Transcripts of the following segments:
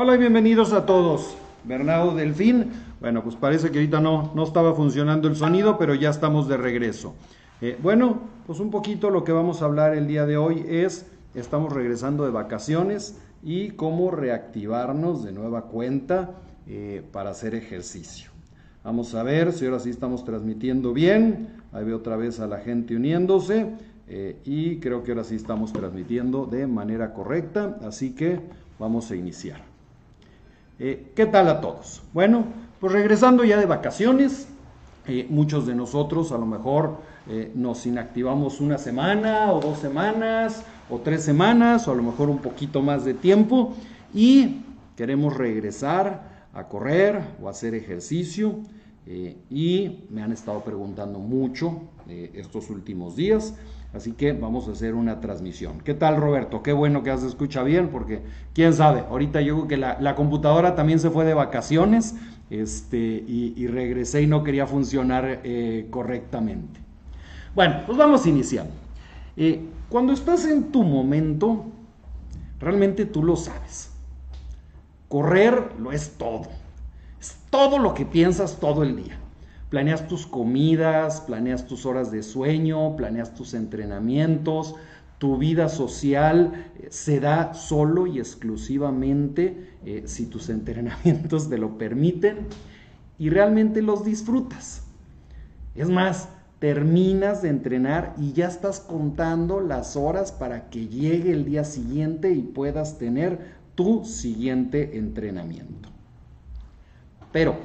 Hola y bienvenidos a todos. Bernardo Delfín. Bueno, pues parece que ahorita no, no estaba funcionando el sonido, pero ya estamos de regreso. Eh, bueno, pues un poquito lo que vamos a hablar el día de hoy es, estamos regresando de vacaciones y cómo reactivarnos de nueva cuenta eh, para hacer ejercicio. Vamos a ver si ahora sí estamos transmitiendo bien. Ahí veo otra vez a la gente uniéndose. Eh, y creo que ahora sí estamos transmitiendo de manera correcta. Así que vamos a iniciar. Eh, ¿Qué tal a todos? Bueno, pues regresando ya de vacaciones, muchos de nosotros a lo mejor nos inactivamos una semana o dos semanas o tres semanas o a lo mejor un poquito más de tiempo y queremos regresar a correr o hacer ejercicio eh, y me han estado preguntando mucho eh, estos últimos días. Así que vamos a hacer una transmisión. ¿Qué tal, Roberto? Qué bueno que se escucha bien, porque quién sabe, ahorita yo creo que la, computadora también se fue de vacaciones este, y, regresé y no quería funcionar eh, correctamente. Bueno, pues vamos iniciando. cuando estás en tu momento, realmente tú lo sabes. Correr lo es todo. Todo lo que piensas todo el día. Planeas tus comidas, planeas tus horas de sueño, planeas tus entrenamientos, tu vida social eh, se da solo y exclusivamente eh, si tus entrenamientos te lo permiten y realmente los disfrutas. Es más, terminas de entrenar y ya estás contando las horas para que llegue el día siguiente y puedas tener tu siguiente entrenamiento. Pero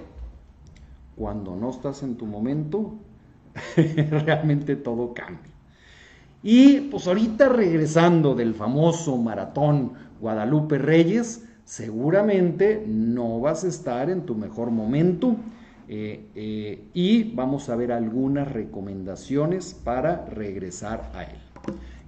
cuando no estás en tu momento, realmente todo cambia. Y pues ahorita regresando del famoso maratón Guadalupe Reyes, seguramente no vas a estar en tu mejor momento. Eh, eh, y vamos a ver algunas recomendaciones para regresar a él.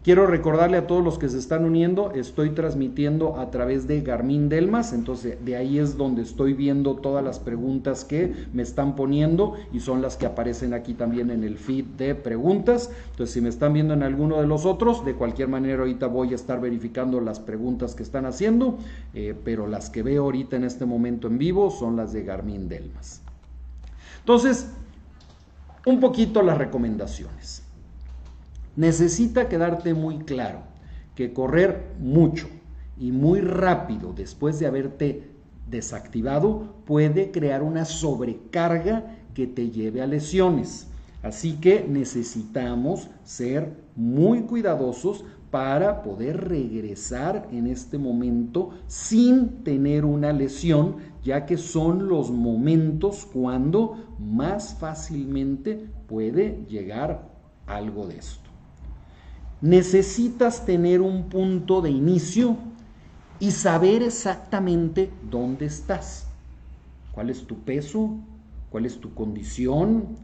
Quiero recordarle a todos los que se están uniendo, estoy transmitiendo a través de Garmin Delmas, entonces de ahí es donde estoy viendo todas las preguntas que me están poniendo y son las que aparecen aquí también en el feed de preguntas. Entonces, si me están viendo en alguno de los otros, de cualquier manera ahorita voy a estar verificando las preguntas que están haciendo, eh, pero las que veo ahorita en este momento en vivo son las de Garmin Delmas. Entonces, un poquito las recomendaciones. Necesita quedarte muy claro que correr mucho y muy rápido después de haberte desactivado puede crear una sobrecarga que te lleve a lesiones. Así que necesitamos ser muy cuidadosos para poder regresar en este momento sin tener una lesión, ya que son los momentos cuando más fácilmente puede llegar algo de esto necesitas tener un punto de inicio y saber exactamente dónde estás. ¿Cuál es tu peso? ¿Cuál es tu condición?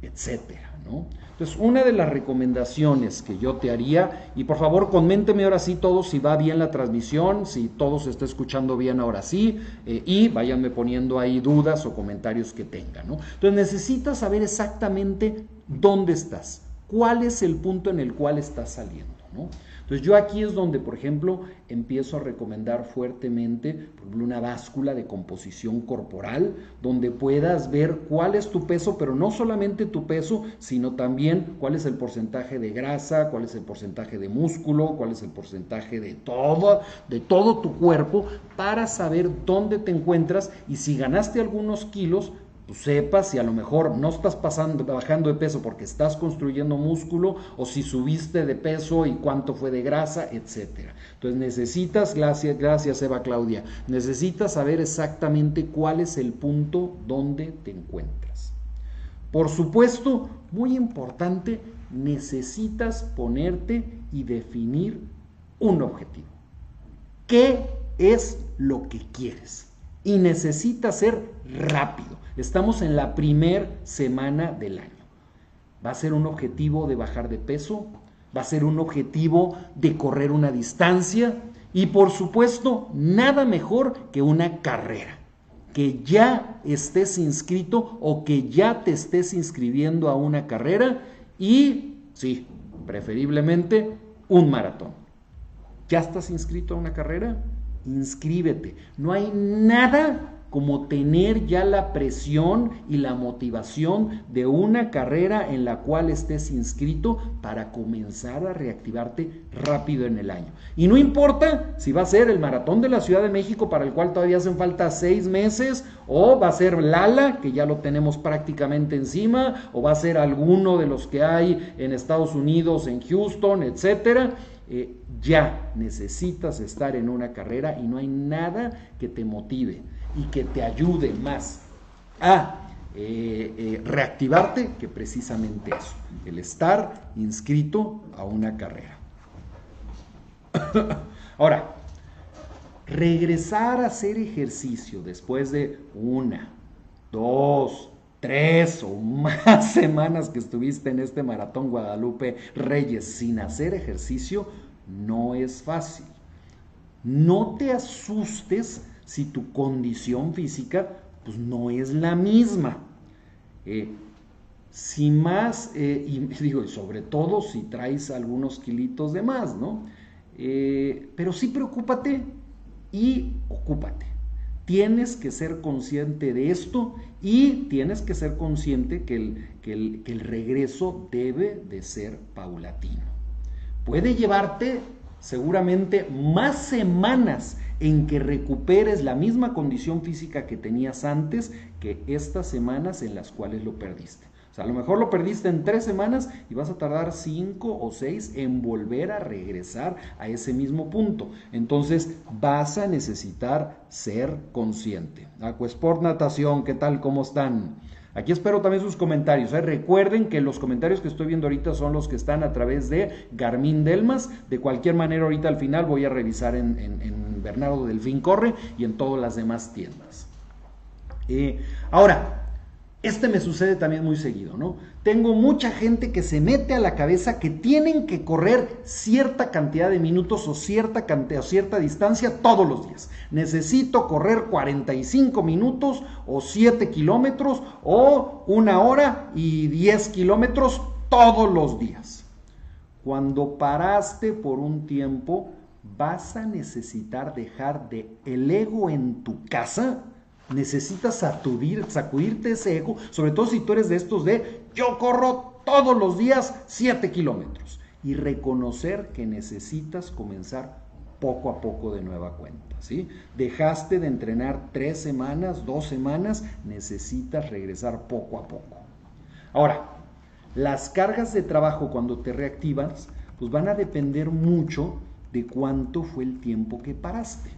Etcétera, ¿no? Entonces, una de las recomendaciones que yo te haría, y por favor coménteme ahora sí todo si va bien la transmisión, si todo se está escuchando bien ahora sí, eh, y váyanme poniendo ahí dudas o comentarios que tengan, ¿no? Entonces, necesitas saber exactamente dónde estás cuál es el punto en el cual estás saliendo. ¿no? Entonces yo aquí es donde, por ejemplo, empiezo a recomendar fuertemente, una báscula de composición corporal, donde puedas ver cuál es tu peso, pero no solamente tu peso, sino también cuál es el porcentaje de grasa, cuál es el porcentaje de músculo, cuál es el porcentaje de todo, de todo tu cuerpo, para saber dónde te encuentras y si ganaste algunos kilos, tú sepas si a lo mejor no estás pasando, bajando de peso porque estás construyendo músculo o si subiste de peso y cuánto fue de grasa, etcétera. Entonces necesitas, gracias, gracias Eva Claudia, necesitas saber exactamente cuál es el punto donde te encuentras. Por supuesto, muy importante, necesitas ponerte y definir un objetivo. ¿Qué es lo que quieres? Y necesitas ser rápido. Estamos en la primer semana del año. Va a ser un objetivo de bajar de peso, va a ser un objetivo de correr una distancia y por supuesto nada mejor que una carrera. Que ya estés inscrito o que ya te estés inscribiendo a una carrera y, sí, preferiblemente un maratón. ¿Ya estás inscrito a una carrera? Inscríbete. No hay nada como tener ya la presión y la motivación de una carrera en la cual estés inscrito para comenzar a reactivarte rápido en el año. Y no importa si va a ser el maratón de la Ciudad de México para el cual todavía hacen falta seis meses, o va a ser Lala, que ya lo tenemos prácticamente encima, o va a ser alguno de los que hay en Estados Unidos, en Houston, etcétera. Eh, ya necesitas estar en una carrera y no hay nada que te motive y que te ayude más a eh, eh, reactivarte que precisamente eso, el estar inscrito a una carrera. Ahora, regresar a hacer ejercicio después de una, dos, tres o más semanas que estuviste en este maratón Guadalupe Reyes sin hacer ejercicio no es fácil. No te asustes si tu condición física pues no es la misma. Eh, si más, eh, y digo, sobre todo si traes algunos kilitos de más, ¿no? Eh, pero sí preocúpate y ocúpate. Tienes que ser consciente de esto y tienes que ser consciente que el, que el regreso debe de ser paulatino. Puede llevarte seguramente más semanas en que recuperes la misma condición física que tenías antes que estas semanas en las cuales lo perdiste. O sea, a lo mejor lo perdiste en tres semanas y vas a tardar cinco o seis en volver a regresar a ese mismo punto. Entonces vas a necesitar ser consciente. Acuesport Natación, ¿qué tal? ¿Cómo están? Aquí espero también sus comentarios. ¿eh? Recuerden que los comentarios que estoy viendo ahorita son los que están a través de Garmin Delmas. De cualquier manera, ahorita al final voy a revisar en, en, Bernardo Delfín Corre y en todas las demás tiendas. Eh, ahora, este me sucede también muy seguido, ¿no? Tengo mucha gente que se mete a la cabeza que tienen que correr cierta cantidad de minutos o cierta cantidad o cierta distancia todos los días. Necesito correr 45 minutos o 7 kilómetros o una hora y 10 kilómetros todos los días. Cuando paraste por un tiempo, vas a necesitar dejar de el ego en tu casa Necesitas sacudir, sacudirte ese ego, sobre todo si tú eres de estos de yo corro todos los días 7 kilómetros y reconocer que necesitas comenzar poco a poco de nueva cuenta. ¿sí? Dejaste de entrenar tres semanas, dos semanas, necesitas regresar poco a poco. Ahora, las cargas de trabajo cuando te reactivas, pues van a depender mucho de cuánto fue el tiempo que paraste.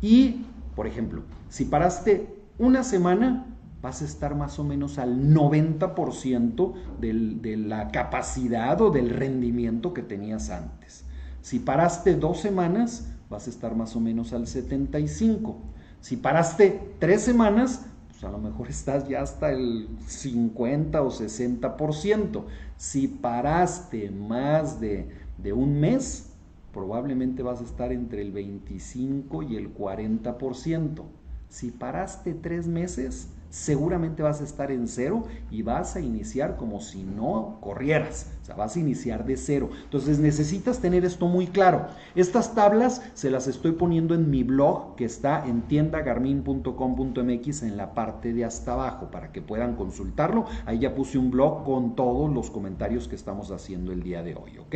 Y por ejemplo, si paraste una semana, vas a estar más o menos al 90% de la capacidad o del rendimiento que tenías antes. Si paraste dos semanas, vas a estar más o menos al 75%. Si paraste tres semanas, pues a lo mejor estás ya hasta el 50 o 60%. Si paraste más de, de un mes, probablemente vas a estar entre el 25 y el 40%. Si paraste tres meses, seguramente vas a estar en cero y vas a iniciar como si no corrieras. O sea, vas a iniciar de cero. Entonces necesitas tener esto muy claro. Estas tablas se las estoy poniendo en mi blog que está en tiendagarmin.com.mx en la parte de hasta abajo para que puedan consultarlo. Ahí ya puse un blog con todos los comentarios que estamos haciendo el día de hoy. ¿Ok?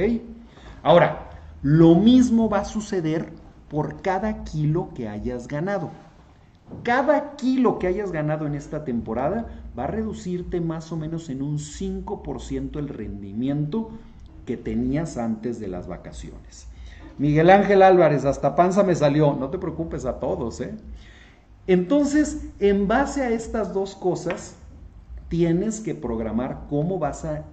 Ahora, lo mismo va a suceder por cada kilo que hayas ganado. Cada kilo que hayas ganado en esta temporada va a reducirte más o menos en un 5% el rendimiento que tenías antes de las vacaciones. Miguel Ángel Álvarez, hasta panza me salió. No te preocupes a todos, ¿eh? Entonces, en base a estas dos cosas, tienes que programar cómo vas a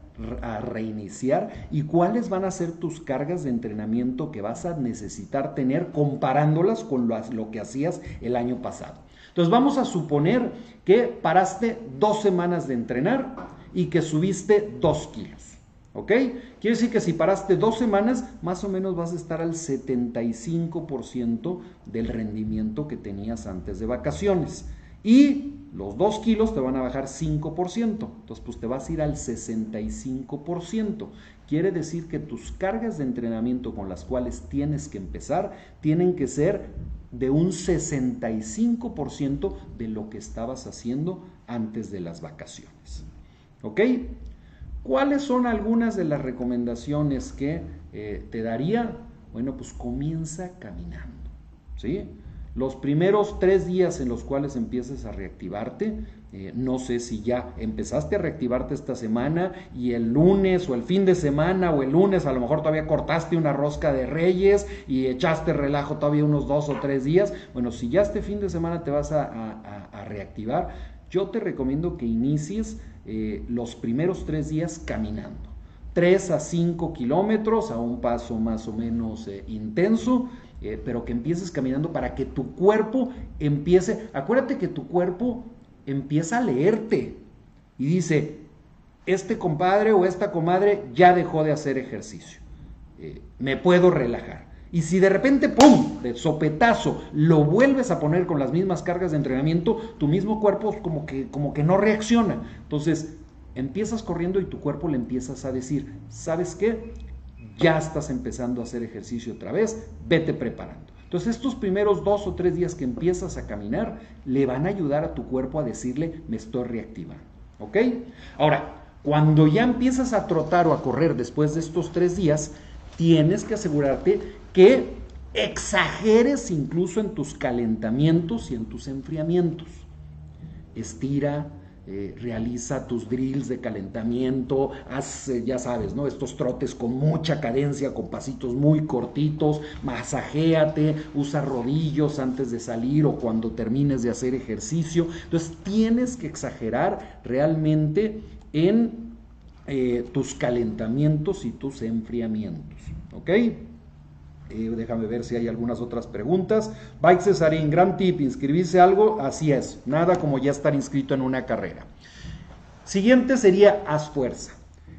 a reiniciar y cuáles van a ser tus cargas de entrenamiento que vas a necesitar tener comparándolas con lo, que hacías el año pasado. Entonces vamos a suponer que paraste dos semanas de entrenar y que subiste dos kilos. ¿Ok? Quiere decir que si paraste dos semanas, más o menos vas a estar al 75% del rendimiento que tenías antes de vacaciones. Y los 2 kilos te van a bajar 5%. Entonces, pues te vas a ir al 65%. Quiere decir que tus cargas de entrenamiento con las cuales tienes que empezar tienen que ser de un 65% de lo que estabas haciendo antes de las vacaciones. ¿Ok? ¿Cuáles son algunas de las recomendaciones que eh, te daría? Bueno, pues comienza caminando. ¿Sí? Los primeros tres días en los cuales empieces a reactivarte, eh, no sé si ya empezaste a reactivarte esta semana y el lunes o el fin de semana o el lunes a lo mejor todavía cortaste una rosca de reyes y echaste relajo todavía unos dos o tres días. Bueno, si ya este fin de semana te vas a, reactivar, yo te recomiendo que inicies eh, los primeros tres días caminando. 3 a 5 kilómetros a un paso más o menos eh, intenso eh, pero que empieces caminando para que tu cuerpo empiece, acuérdate que tu cuerpo empieza a leerte y dice, este compadre o esta comadre ya dejó de hacer ejercicio, eh, me puedo relajar. Y si de repente, ¡pum!, de sopetazo, lo vuelves a poner con las mismas cargas de entrenamiento, tu mismo cuerpo como que, como que no reacciona. Entonces, empiezas corriendo y tu cuerpo le empiezas a decir, ¿sabes qué? Ya estás empezando a hacer ejercicio otra vez, vete preparando. Entonces estos primeros dos o tres días que empiezas a caminar le van a ayudar a tu cuerpo a decirle me estoy reactivando. ¿Ok? Ahora, cuando ya empiezas a trotar o a correr después de estos tres días, tienes que asegurarte que exageres incluso en tus calentamientos y en tus enfriamientos. Estira, eh, realiza tus drills de calentamiento, haz, eh, ya sabes, ¿no? Estos trotes con mucha cadencia, con pasitos muy cortitos, masajéate, usa rodillos antes de salir o cuando termines de hacer ejercicio. Entonces tienes que exagerar realmente en eh, tus calentamientos y tus enfriamientos, ¿ok? Eh, déjame ver si hay algunas otras preguntas. Bike Cesarín, gran tip, inscribirse algo, así es, nada como ya estar inscrito en una carrera. Siguiente sería haz fuerza.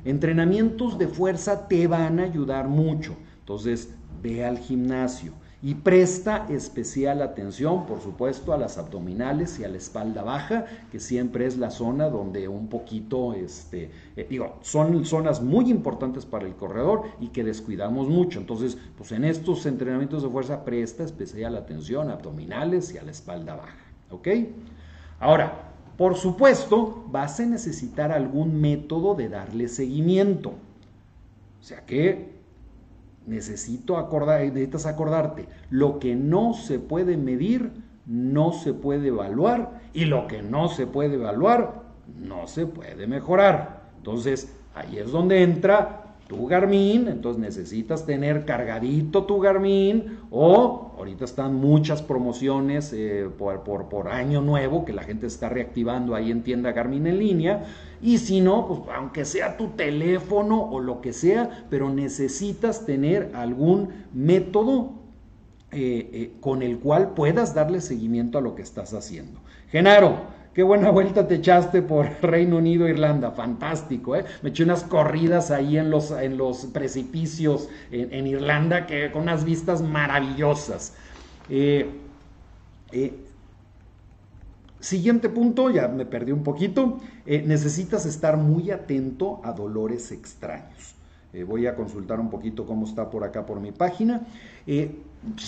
Entrenamientos de fuerza te van a ayudar mucho. Entonces, ve al gimnasio y presta especial atención, por supuesto, a las abdominales y a la espalda baja, que siempre es la zona donde un poquito, este, eh, digo, son zonas muy importantes para el corredor y que descuidamos mucho. Entonces, pues en estos entrenamientos de fuerza presta especial atención a abdominales y a la espalda baja, ¿ok? Ahora, por supuesto, vas a necesitar algún método de darle seguimiento. O sea que necesito acordar, necesitas acordarte, lo que no se puede medir no se puede evaluar y lo que no se puede evaluar no se puede mejorar. Entonces, ahí es donde entra tu Garmin, entonces necesitas tener cargadito tu Garmin o ahorita están muchas promociones eh, por, por, año nuevo que la gente está reactivando ahí en tienda Garmin en línea y si no, pues aunque sea tu teléfono o lo que sea, pero necesitas tener algún método eh, eh, con el cual puedas darle seguimiento a lo que estás haciendo. Genaro, Qué buena vuelta te echaste por Reino Unido, Irlanda. Fantástico, ¿eh? Me eché unas corridas ahí en los, en los precipicios en, Irlanda que, con unas vistas maravillosas. Eh, eh, siguiente punto, ya me perdí un poquito. Eh, necesitas estar muy atento a dolores extraños. Voy a consultar un poquito cómo está por acá por mi página.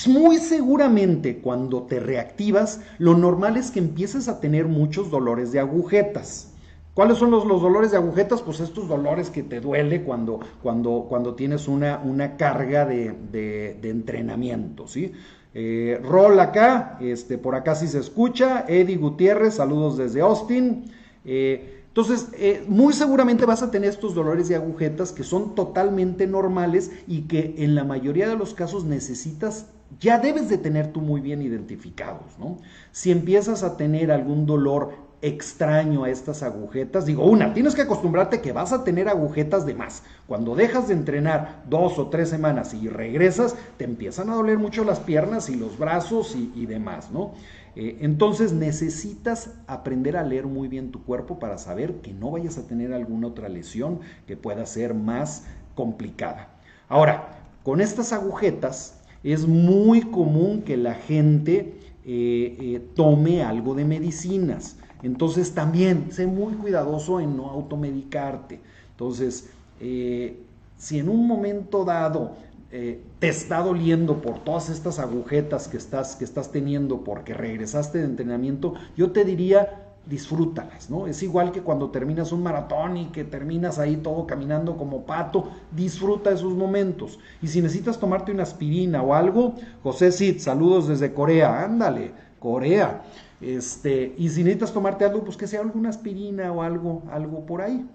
Muy seguramente cuando te reactivas, lo normal es que empieces a tener muchos dolores de agujetas. ¿Cuáles son los, dolores de agujetas? Pues estos dolores que te duele cuando, cuando, cuando tienes una, una carga de, entrenamiento, ¿sí? Eh, Rol acá, este, por acá sí se escucha. Eddie Gutiérrez, saludos desde Austin. Eh, entonces, eh, muy seguramente vas a tener estos dolores de agujetas que son totalmente normales y que en la mayoría de los casos necesitas, ya debes de tener tú muy bien identificados, ¿no? Si empiezas a tener algún dolor extraño a estas agujetas, digo, una, tienes que acostumbrarte que vas a tener agujetas de más. Cuando dejas de entrenar dos o tres semanas y regresas, te empiezan a doler mucho las piernas y los brazos y, demás, ¿no? Eh, entonces necesitas aprender a leer muy bien tu cuerpo para saber que no vayas a tener alguna otra lesión que pueda ser más complicada. Ahora, con estas agujetas es muy común que la gente eh, eh, tome algo de medicinas. Entonces también sé muy cuidadoso en no automedicarte. Entonces, si en un momento dado eh, te está doliendo por todas estas agujetas que estás, que estás teniendo porque regresaste de entrenamiento, yo te diría, disfrútalas, ¿no? Es igual que cuando terminas un maratón y que terminas ahí todo caminando como pato, disfruta esos momentos. Y si necesitas tomarte una aspirina o algo, José Cid, saludos desde Corea, ándale, Corea. Este, y si necesitas tomarte algo, pues que sea alguna aspirina o algo, algo por ahí.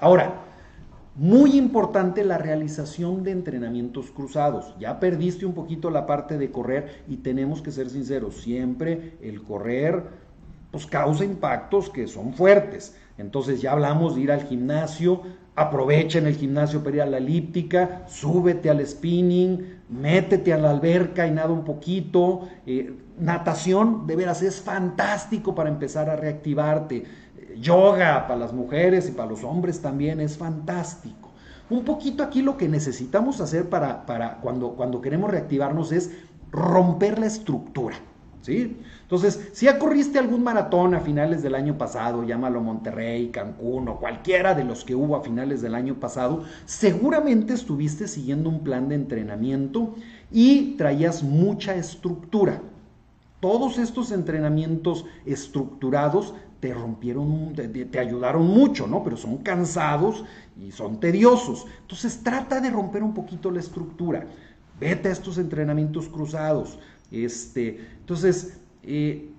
Ahora, muy importante la realización de entrenamientos cruzados. Ya perdiste un poquito la parte de correr y tenemos que ser sinceros, siempre el correr pues causa impactos que son fuertes. Entonces ya hablamos de ir al gimnasio, aprovecha en el gimnasio para ir a la elíptica, súbete al spinning, métete a la alberca y nada un poquito. Eh, natación, de veras, es fantástico para empezar a reactivarte. Yoga para las mujeres y para los hombres también es fantástico. Un poquito aquí lo que necesitamos hacer para, cuando, cuando queremos reactivarnos es romper la estructura. ¿sí? Entonces, si ya corriste algún maratón a finales del año pasado, llámalo Monterrey, Cancún o cualquiera de los que hubo a finales del año pasado, seguramente estuviste siguiendo un plan de entrenamiento y traías mucha estructura. Todos estos entrenamientos estructurados te rompieron, te, ayudaron mucho, ¿no? Pero son cansados y son tediosos. Entonces trata de romper un poquito la estructura. Vete a estos entrenamientos cruzados. Este, entonces, eh,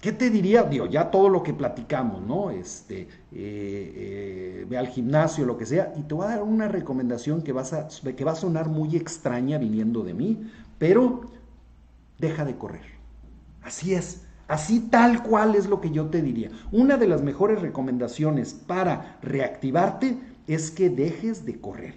¿qué te diría? Digo, ya todo lo que platicamos, ¿no? Este, eh, eh, ve al gimnasio, lo que sea, y te voy a dar una recomendación que, vas a, que va a sonar muy extraña viniendo de mí, pero deja de correr. Así es. Así tal cual es lo que yo te diría. Una de las mejores recomendaciones para reactivarte es que dejes de correr.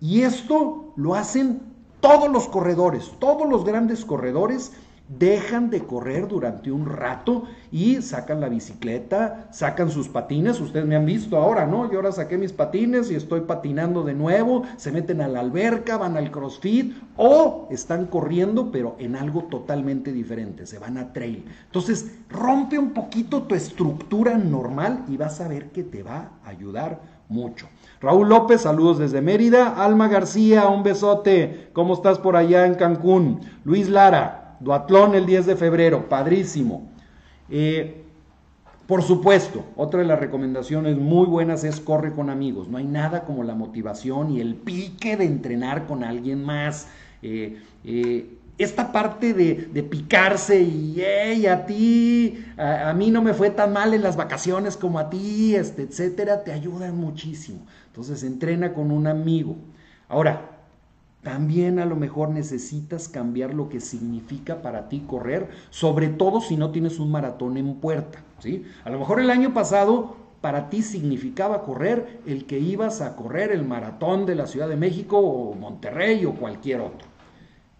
Y esto lo hacen todos los corredores, todos los grandes corredores dejan de correr durante un rato y sacan la bicicleta, sacan sus patines, ustedes me han visto ahora, ¿no? Yo ahora saqué mis patines y estoy patinando de nuevo, se meten a la alberca, van al CrossFit o están corriendo pero en algo totalmente diferente, se van a trail. Entonces, rompe un poquito tu estructura normal y vas a ver que te va a ayudar mucho. Raúl López, saludos desde Mérida. Alma García, un besote. ¿Cómo estás por allá en Cancún? Luis Lara, Duatlón el 10 de febrero, padrísimo. Eh, por supuesto, otra de las recomendaciones muy buenas es corre con amigos. No hay nada como la motivación y el pique de entrenar con alguien más. Eh, eh, esta parte de, picarse y hey, a ti, a, mí no me fue tan mal en las vacaciones como a ti, este, etcétera, te ayudan muchísimo. Entonces entrena con un amigo. Ahora, también a lo mejor necesitas cambiar lo que significa para ti correr, sobre todo si no tienes un maratón en puerta. ¿sí? A lo mejor el año pasado para ti significaba correr el que ibas a correr el maratón de la Ciudad de México o Monterrey o cualquier otro.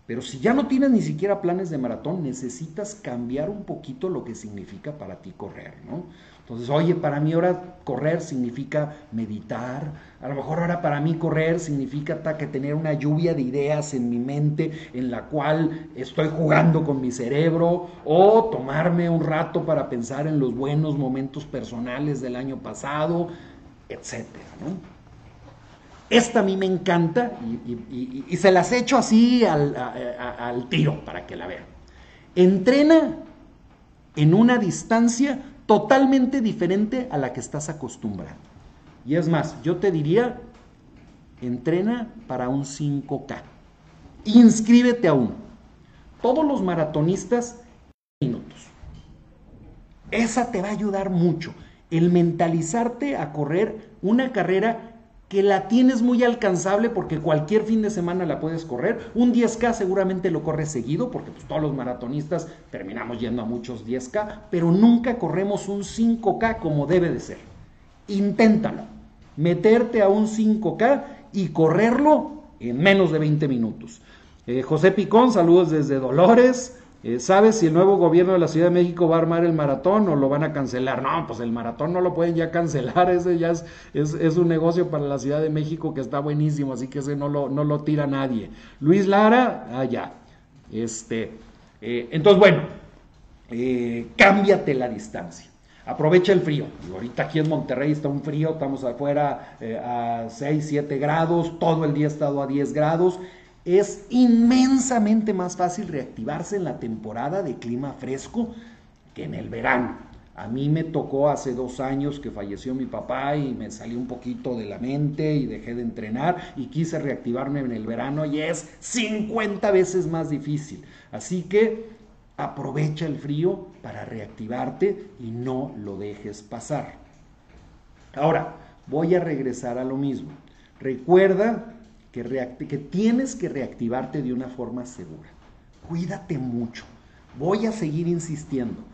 Pero si ya no tienes ni siquiera planes de maratón, necesitas cambiar un poquito lo que significa para ti correr, ¿no? Entonces, oye, para mí ahora correr significa meditar, a lo mejor ahora para mí correr significa que tener una lluvia de ideas en mi mente en la cual estoy jugando con mi cerebro o tomarme un rato para pensar en los buenos momentos personales del año pasado, etcétera. Esta a mí me encanta y, se las echo así al tiro para que la vean. Entrena en una distancia totalmente diferente a la que estás acostumbrado. Y es más, yo te diría, entrena para un 5K. Inscríbete a uno. Todos los maratonistas, minutos. Esa te va a ayudar mucho. El mentalizarte a correr una carrera que la tienes muy alcanzable porque cualquier fin de semana la puedes correr. Un 10K seguramente lo corres seguido porque pues, todos los maratonistas terminamos yendo a muchos 10K, pero nunca corremos un 5K como debe de ser. Inténtalo, meterte a un 5K y correrlo en menos de 20 minutos. Eh, José Picón, saludos desde Dolores. Eh, ¿Sabes si el nuevo gobierno de la Ciudad de México va a armar el maratón o lo van a cancelar? No, pues el maratón no lo pueden ya cancelar, ese ya es, es, un negocio para la Ciudad de México que está buenísimo, así que ese no lo, no lo tira nadie. Luis Lara, allá. Ah, este, eh, entonces, bueno, eh, cámbiate la distancia. Aprovecha el frío. Ahorita aquí en Monterrey está un frío, estamos afuera a 6, 7 grados, todo el día ha estado a 10 grados. Es inmensamente más fácil reactivarse en la temporada de clima fresco que en el verano. A mí me tocó hace dos años que falleció mi papá y me salí un poquito de la mente y dejé de entrenar y quise reactivarme en el verano y es 50 veces más difícil. Así que aprovecha el frío para reactivarte y no lo dejes pasar. Ahora, voy a regresar a lo mismo. Recuerda que, tienes que reactivarte de una forma segura. Cuídate mucho. Voy a seguir insistiendo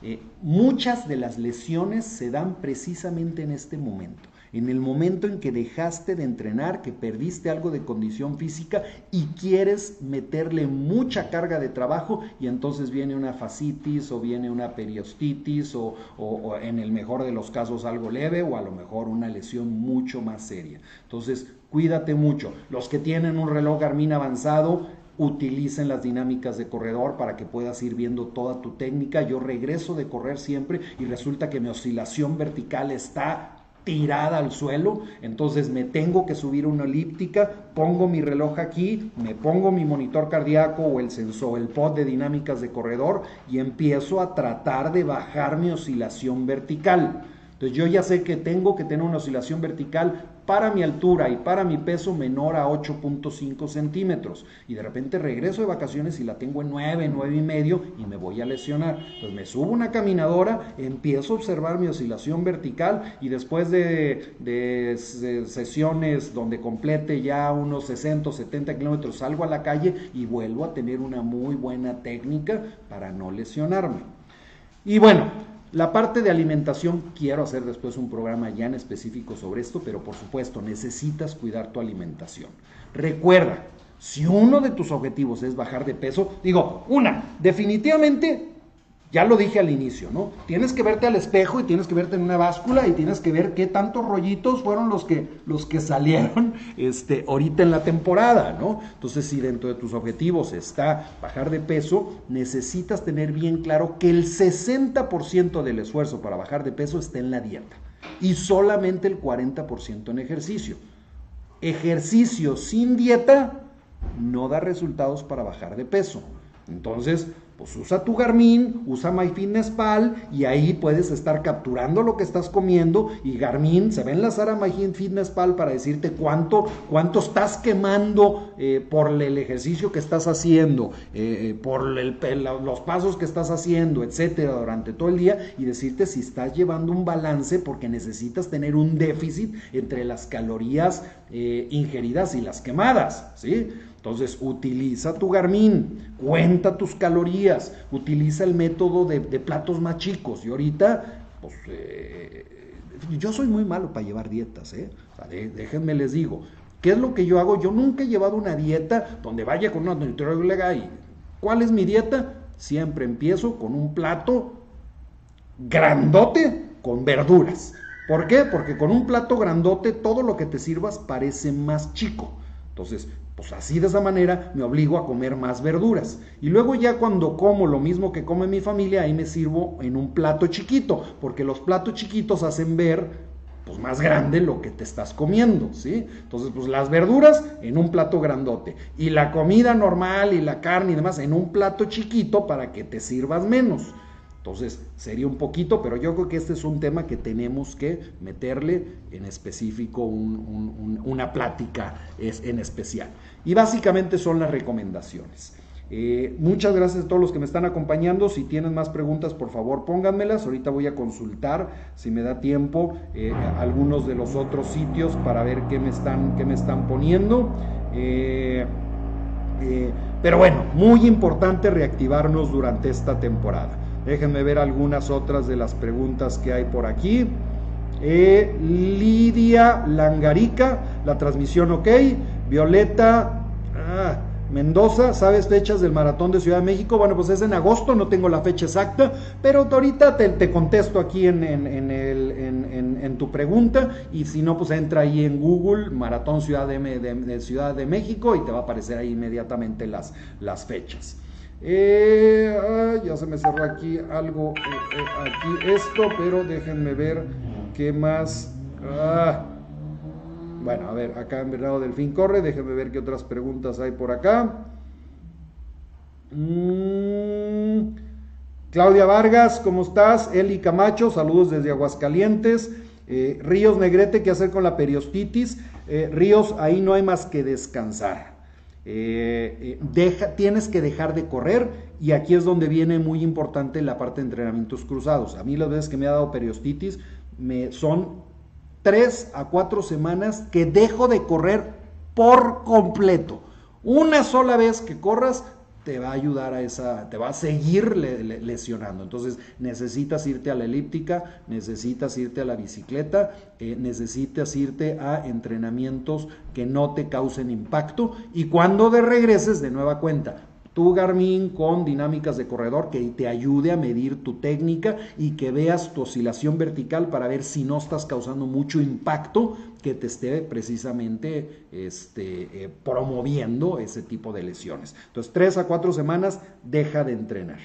eh, muchas de las lesiones se dan precisamente en este momento, en el momento en que dejaste de entrenar, que perdiste algo de condición física y quieres meterle mucha carga de trabajo y entonces viene una fascitis o viene una periostitis o, o en el mejor de los casos algo leve o a lo mejor una lesión mucho más seria. Entonces, cuídate mucho. Los que tienen un reloj Garmin avanzado, utilicen las dinámicas de corredor para que puedas ir viendo toda tu técnica. Yo regreso de correr siempre y resulta que mi oscilación vertical está tirada al suelo, entonces me tengo que subir una elíptica, pongo mi reloj aquí, me pongo mi monitor cardíaco o el sensor, el pod de dinámicas de corredor y empiezo a tratar de bajar mi oscilación vertical. Entonces yo ya sé que tengo que tener una oscilación vertical para mi altura y para mi peso menor a 8.5 centímetros. Y de repente regreso de vacaciones y la tengo en 9, 9 y medio y me voy a lesionar. Entonces me subo una caminadora, empiezo a observar mi oscilación vertical y después de, sesiones donde complete ya unos 60 o 70 kilómetros salgo a la calle y vuelvo a tener una muy buena técnica para no lesionarme. Y bueno, la parte de alimentación, quiero hacer después un programa ya en específico sobre esto, pero por supuesto necesitas cuidar tu alimentación. Recuerda, si uno de tus objetivos es bajar de peso, digo, una, definitivamente ya lo dije al inicio, ¿no? Tienes que verte al espejo y tienes que verte en una báscula y tienes que ver qué tantos rollitos fueron los que, los que salieron este, ahorita en la temporada, ¿no? Entonces, si dentro de tus objetivos está bajar de peso, necesitas tener bien claro que el 60% del esfuerzo para bajar de peso está en la dieta y solamente el 40% en ejercicio. Ejercicio sin dieta no da resultados para bajar de peso. Entonces, pues usa tu Garmin, usa MyFitnessPal y ahí puedes estar capturando lo que estás comiendo y Garmin se va a enlazar a MyFitnessPal para decirte cuánto, cuánto estás quemando eh, por el ejercicio que estás haciendo, eh, eh, por los pasos que estás haciendo, etcétera, durante todo el día y decirte si estás llevando un balance porque necesitas tener un déficit entre las calorías ingeridas y las quemadas, ¿sí? Entonces, utiliza tu Garmin, cuenta tus calorías, utiliza el método de, platos más chicos. Y ahorita, pues, eh, yo soy muy malo para llevar dietas, ¿eh? déjenme les digo. ¿Qué es lo que yo hago? Yo nunca he llevado una dieta donde vaya con una nutrióloga y ¿cuál es mi dieta? Siempre empiezo con un plato grandote con verduras. ¿Por qué? Porque con un plato grandote todo lo que te sirvas parece más chico. Entonces, pues así de esa manera me obligo a comer más verduras. Y luego ya cuando como lo mismo que come mi familia, ahí me sirvo en un plato chiquito, porque los platos chiquitos hacen ver pues más grande lo que te estás comiendo, ¿sí? Entonces, pues las verduras en un plato grandote y la comida normal y la carne y demás en un plato chiquito para que te sirvas menos. Entonces, sería un poquito, pero yo creo que este es un tema que tenemos que meterle en específico una plática en especial. Y básicamente son las recomendaciones. Eh, muchas gracias a todos los que me están acompañando. Si tienen más preguntas, por favor pónganmelas. Ahorita voy a consultar, si me da tiempo, eh, algunos de los otros sitios para ver qué me están, qué me están poniendo. Eh, pero bueno, muy importante reactivarnos durante esta temporada. Déjenme ver algunas otras de las preguntas que hay por aquí. Eh, Lidia Langarica, la transmisión ok. Violeta ah, Mendoza, ¿sabes fechas del maratón de Ciudad de México? Bueno, pues es en agosto, no tengo la fecha exacta, pero ahorita te, contesto aquí en, en, tu pregunta y si no, pues entra ahí en Google, Maratón Ciudad de, Ciudad de México y te va a aparecer ahí inmediatamente las, las fechas. Eh, ya se me cerró aquí algo, aquí esto, pero déjenme ver qué más. Ah, bueno, a ver, acá en Bernardo Delfín corre, déjenme ver qué otras preguntas hay por acá. Mm, Claudia Vargas, ¿cómo estás? Eli Camacho, saludos desde Aguascalientes. Eh, Ríos Negrete, ¿qué hacer con la periostitis? Eh, Ríos, ahí no hay más que descansar. Eh, deja, tienes que dejar de correr y aquí es donde viene muy importante la parte de entrenamientos cruzados. A mí las veces que me ha dado periostitis me, son tres a cuatro semanas que dejo de correr por completo. Una sola vez que corras te va a ayudar a esa, te va a seguir lesionando. Entonces necesitas irte a la elíptica, necesitas irte a la bicicleta, eh, necesitas irte a entrenamientos que no te causen impacto y cuando de regreses de nueva cuenta, tu Garmin con dinámicas de corredor que te ayude a medir tu técnica y que veas tu oscilación vertical para ver si no estás causando mucho impacto que te esté precisamente este, eh, promoviendo ese tipo de lesiones. Entonces, tres a cuatro semanas, deja de entrenar.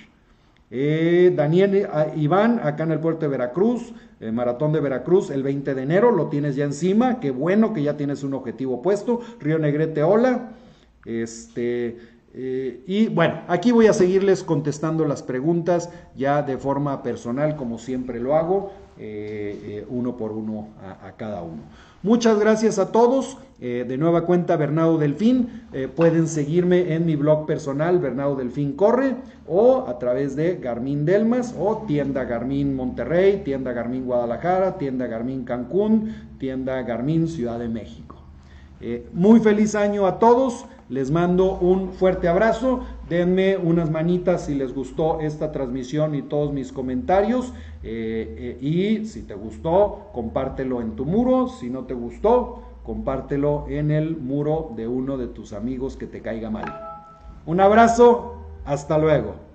Eh, Daniel eh, Iván, acá en el puerto de Veracruz, Maratón de Veracruz, el 20 de enero, lo tienes ya encima, qué bueno que ya tienes un objetivo puesto. Río Negrete, hola. Este, eh, y bueno, aquí voy a seguirles contestando las preguntas ya de forma personal, como siempre lo hago, eh, eh, uno por uno a, cada uno. Muchas gracias a todos. de nueva cuenta, Bernardo Delfín. pueden seguirme en mi blog personal, Bernardo Delfín Corre, o a través de Garmin Delmas, o tienda Garmin Monterrey, tienda Garmin Guadalajara, tienda Garmin Cancún, tienda Garmin Ciudad de México. Muy feliz año a todos. Les mando un fuerte abrazo. Denme unas manitas si les gustó esta transmisión y todos mis comentarios. Eh, eh, y si te gustó, compártelo en tu muro. Si no te gustó, compártelo en el muro de uno de tus amigos que te caiga mal. Un abrazo. Hasta luego.